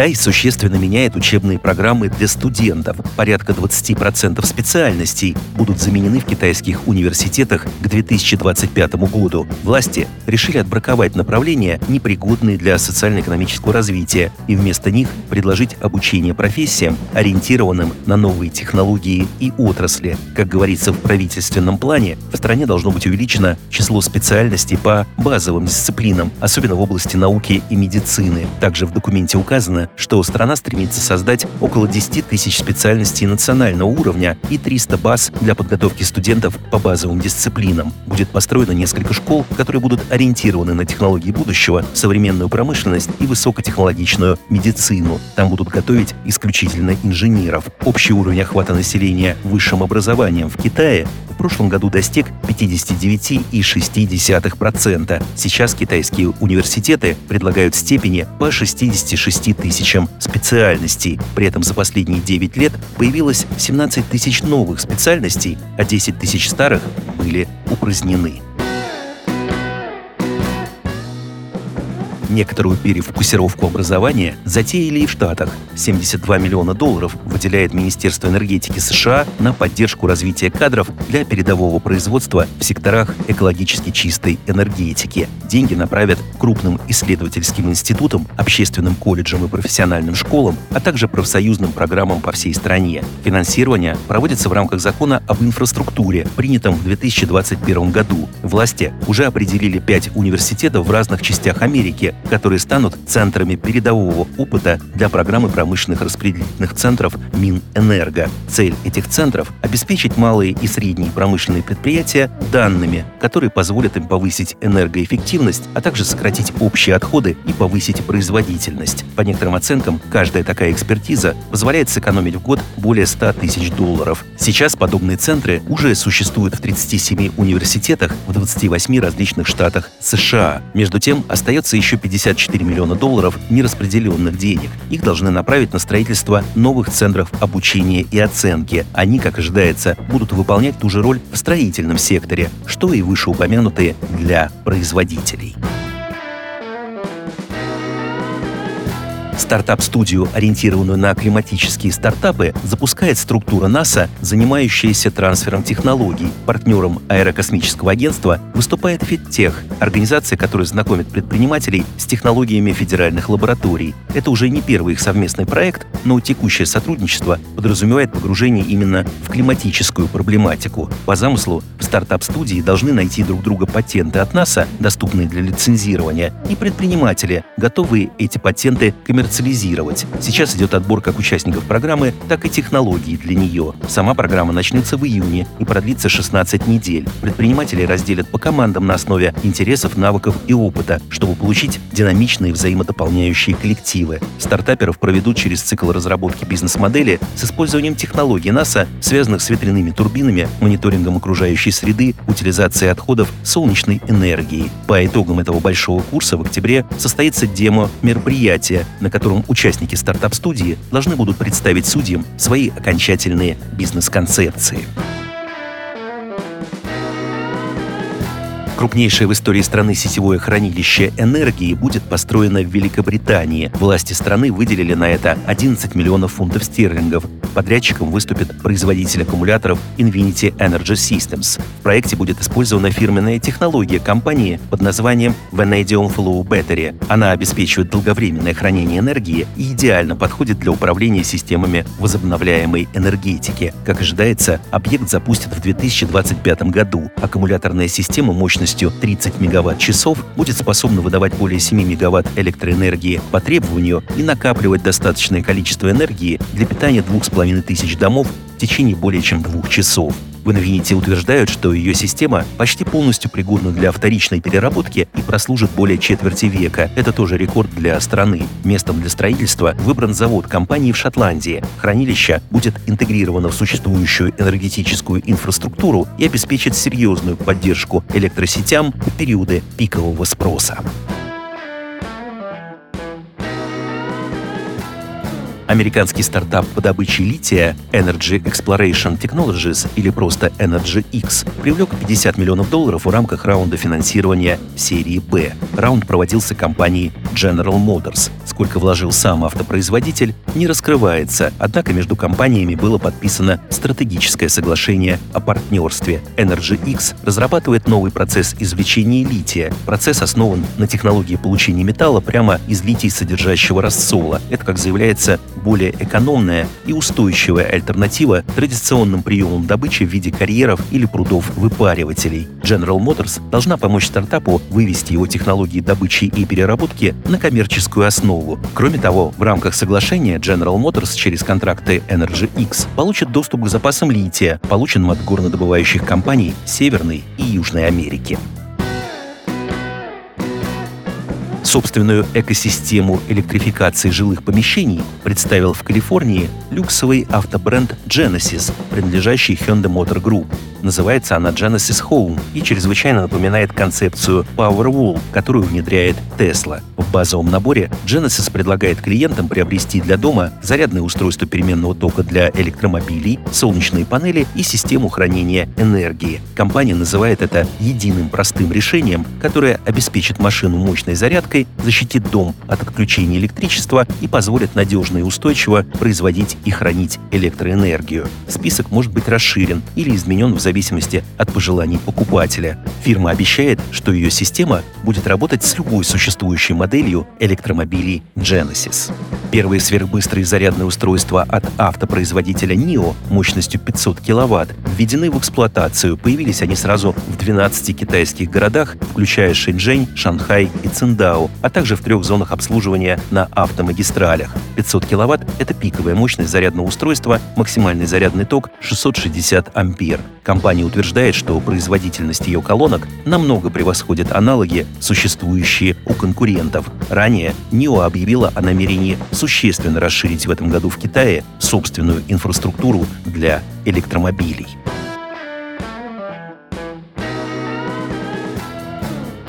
Китай существенно меняет учебные программы для студентов. Порядка 20% специальностей будут заменены в китайских университетах к 2025 году. Власти решили отбраковать направления, непригодные для социально-экономического развития, и вместо них предложить обучение профессиям, ориентированным на новые технологии и отрасли. Как говорится в правительственном плане, в стране должно быть увеличено число специальностей по базовым дисциплинам, особенно в области науки и медицины. Также в документе указано, что страна стремится создать около 10 тысяч специальностей национального уровня и 300 баз для подготовки студентов по базовым дисциплинам. Будет построено несколько школ, которые будут ориентированы на технологии будущего, современную промышленность и высокотехнологичную медицину. Там будут готовить исключительно инженеров. Общий уровень охвата населения высшим образованием в Китае прошлом году достиг 59,6%. Сейчас китайские университеты предлагают степени по 66 тысяч тысячам специальностей. При этом за последние 9 лет появилось 17 тысяч новых специальностей, а 10 тысяч старых были упразднены. Некоторую перефокусировку образования затеяли и в Штатах. 72 миллиона долларов выделяет Министерство энергетики США на поддержку развития кадров для передового производства в секторах экологически чистой энергетики. Деньги направят крупным исследовательским институтам, общественным колледжам и профессиональным школам, а также профсоюзным программам по всей стране. Финансирование проводится в рамках закона об инфраструктуре, принятом в 2021 году. Власти уже определили пять университетов в разных частях Америки, которые станут центрами передового опыта для программы промышленных распределительных центров Минэнерго. Цель этих центров – обеспечить малые и средние промышленные предприятия данными, которые позволят им повысить энергоэффективность, а также сократить общие отходы и повысить производительность. По некоторым оценкам, каждая такая экспертиза позволяет сэкономить в год более 100 тысяч долларов. Сейчас подобные центры уже существуют в 37 университетах в 28 различных штатах США. Между тем, остается еще 50 54 миллиона долларов нераспределенных денег. Их должны направить на строительство новых центров обучения и оценки. Они, как ожидается, будут выполнять ту же роль в строительном секторе, что и вышеупомянутые для производителей. Стартап-студию, ориентированную на климатические стартапы, запускает структура НАСА, занимающаяся трансфером технологий. Партнером аэрокосмического агентства выступает FedTech, организация, которая знакомит предпринимателей с технологиями федеральных лабораторий. Это уже не первый их совместный проект, но текущее сотрудничество подразумевает погружение именно в климатическую проблематику. По замыслу, в стартап-студии должны найти друг друга патенты от НАСА, доступные для лицензирования, и предприниматели, готовые эти патенты коммерциализировать коммерциализировать. Сейчас идет отбор как участников программы, так и технологий для нее. Сама программа начнется в июне и продлится 16 недель. Предприниматели разделят по командам на основе интересов, навыков и опыта, чтобы получить динамичные взаимодополняющие коллективы. Стартаперов проведут через цикл разработки бизнес-модели с использованием технологий НАСА, связанных с ветряными турбинами, мониторингом окружающей среды, утилизацией отходов, солнечной энергией. По итогам этого большого курса в октябре состоится демо мероприятия, на котором котором участники стартап-студии должны будут представить судьям свои окончательные бизнес-концепции. Крупнейшее в истории страны сетевое хранилище энергии будет построено в Великобритании. Власти страны выделили на это 11 миллионов фунтов стерлингов. Подрядчиком выступит производитель аккумуляторов Infinity Energy Systems. В проекте будет использована фирменная технология компании под названием Vanadium Flow Battery. Она обеспечивает долговременное хранение энергии и идеально подходит для управления системами возобновляемой энергетики. Как ожидается, объект запустят в 2025 году. Аккумуляторная система мощностью мощностью 30 мегаватт-часов будет способна выдавать более 7 мегаватт электроэнергии по требованию и накапливать достаточное количество энергии для питания 2500 домов в течение более чем двух часов. В Infinity утверждают, что ее система почти полностью пригодна для вторичной переработки и прослужит более четверти века. Это тоже рекорд для страны. Местом для строительства выбран завод компании в Шотландии. Хранилище будет интегрировано в существующую энергетическую инфраструктуру и обеспечит серьезную поддержку электросетям в периоды пикового спроса. Американский стартап по добыче лития Energy Exploration Technologies или просто Energy X привлек 50 миллионов долларов в рамках раунда финансирования серии «Б». Раунд проводился компанией General Motors. Сколько вложил сам автопроизводитель, не раскрывается, однако между компаниями было подписано стратегическое соглашение о партнерстве. Energy X разрабатывает новый процесс извлечения лития. Процесс основан на технологии получения металла прямо из литий содержащего рассола. Это, как заявляется, более экономная и устойчивая альтернатива традиционным приемам добычи в виде карьеров или прудов-выпаривателей. General Motors должна помочь стартапу вывести его технологии добычи и переработки на коммерческую основу. Кроме того, в рамках соглашения General Motors через контракты Energy X получит доступ к запасам лития, полученным от горнодобывающих компаний Северной и Южной Америки. Собственную экосистему электрификации жилых помещений представил в Калифорнии люксовый автобренд Genesis, принадлежащий Hyundai Motor Group. Называется она Genesis Home и чрезвычайно напоминает концепцию Powerwall, которую внедряет Tesla. В базовом наборе Genesis предлагает клиентам приобрести для дома зарядное устройство переменного тока для электромобилей, солнечные панели и систему хранения энергии. Компания называет это единым простым решением, которое обеспечит машину мощной зарядкой, защитит дом от отключения электричества и позволит надежно и устойчиво производить и хранить электроэнергию. Список может быть расширен или изменен в зависимости от пожеланий покупателя. Фирма обещает, что ее система будет работать с любой существующей моделью электромобилей Genesis. Первые сверхбыстрые зарядные устройства от автопроизводителя NIO мощностью 500 кВт введены в эксплуатацию. Появились они сразу в 12 китайских городах, включая Шэньчжэнь, Шанхай и Циндао, а также в трех зонах обслуживания на автомагистралях. 500 кВт — это пиковая мощность зарядного устройства, максимальный зарядный ток 660 ампер. Компания утверждает, что производительность ее колонок намного превосходит аналоги, существующие у конкурентов. Ранее NIO объявила о намерении существенно расширить в этом году в Китае собственную инфраструктуру для электромобилей.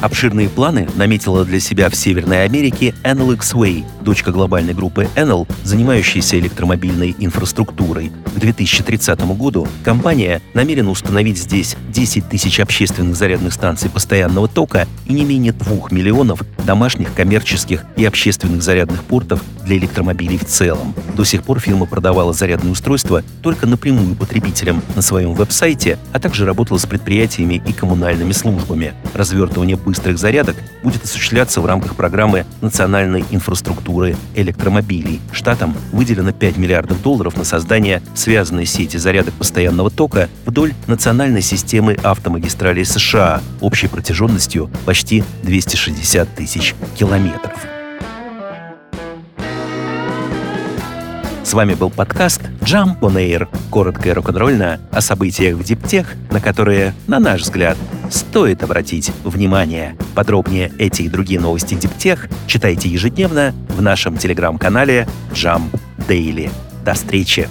Обширные планы наметила для себя в Северной Америке Enel X-Way, дочка глобальной группы Enel, занимающейся электромобильной инфраструктурой. К 2030 году компания намерена установить здесь 10 тысяч общественных зарядных станций постоянного тока и не менее 2 миллионов домашних, коммерческих и общественных зарядных портов для электромобилей в целом. До сих пор фирма продавала зарядные устройства только напрямую потребителям на своем веб-сайте, а также работала с предприятиями и коммунальными службами. Развертывание быстрых зарядок будет осуществляться в рамках программы национальной инфраструктуры электромобилей. Штатам выделено 5 миллиардов долларов на создание связанной сети зарядок постоянного тока вдоль национальной системы автомагистралей США общей протяженностью почти 260 тысяч километров. С вами был подкаст Jump on Air. Коротко и рок-н-ролльно о событиях в Диптех, на которые, на наш взгляд, стоит обратить внимание. Подробнее эти и другие новости Диптех читайте ежедневно в нашем телеграм-канале Jump Daily. До встречи!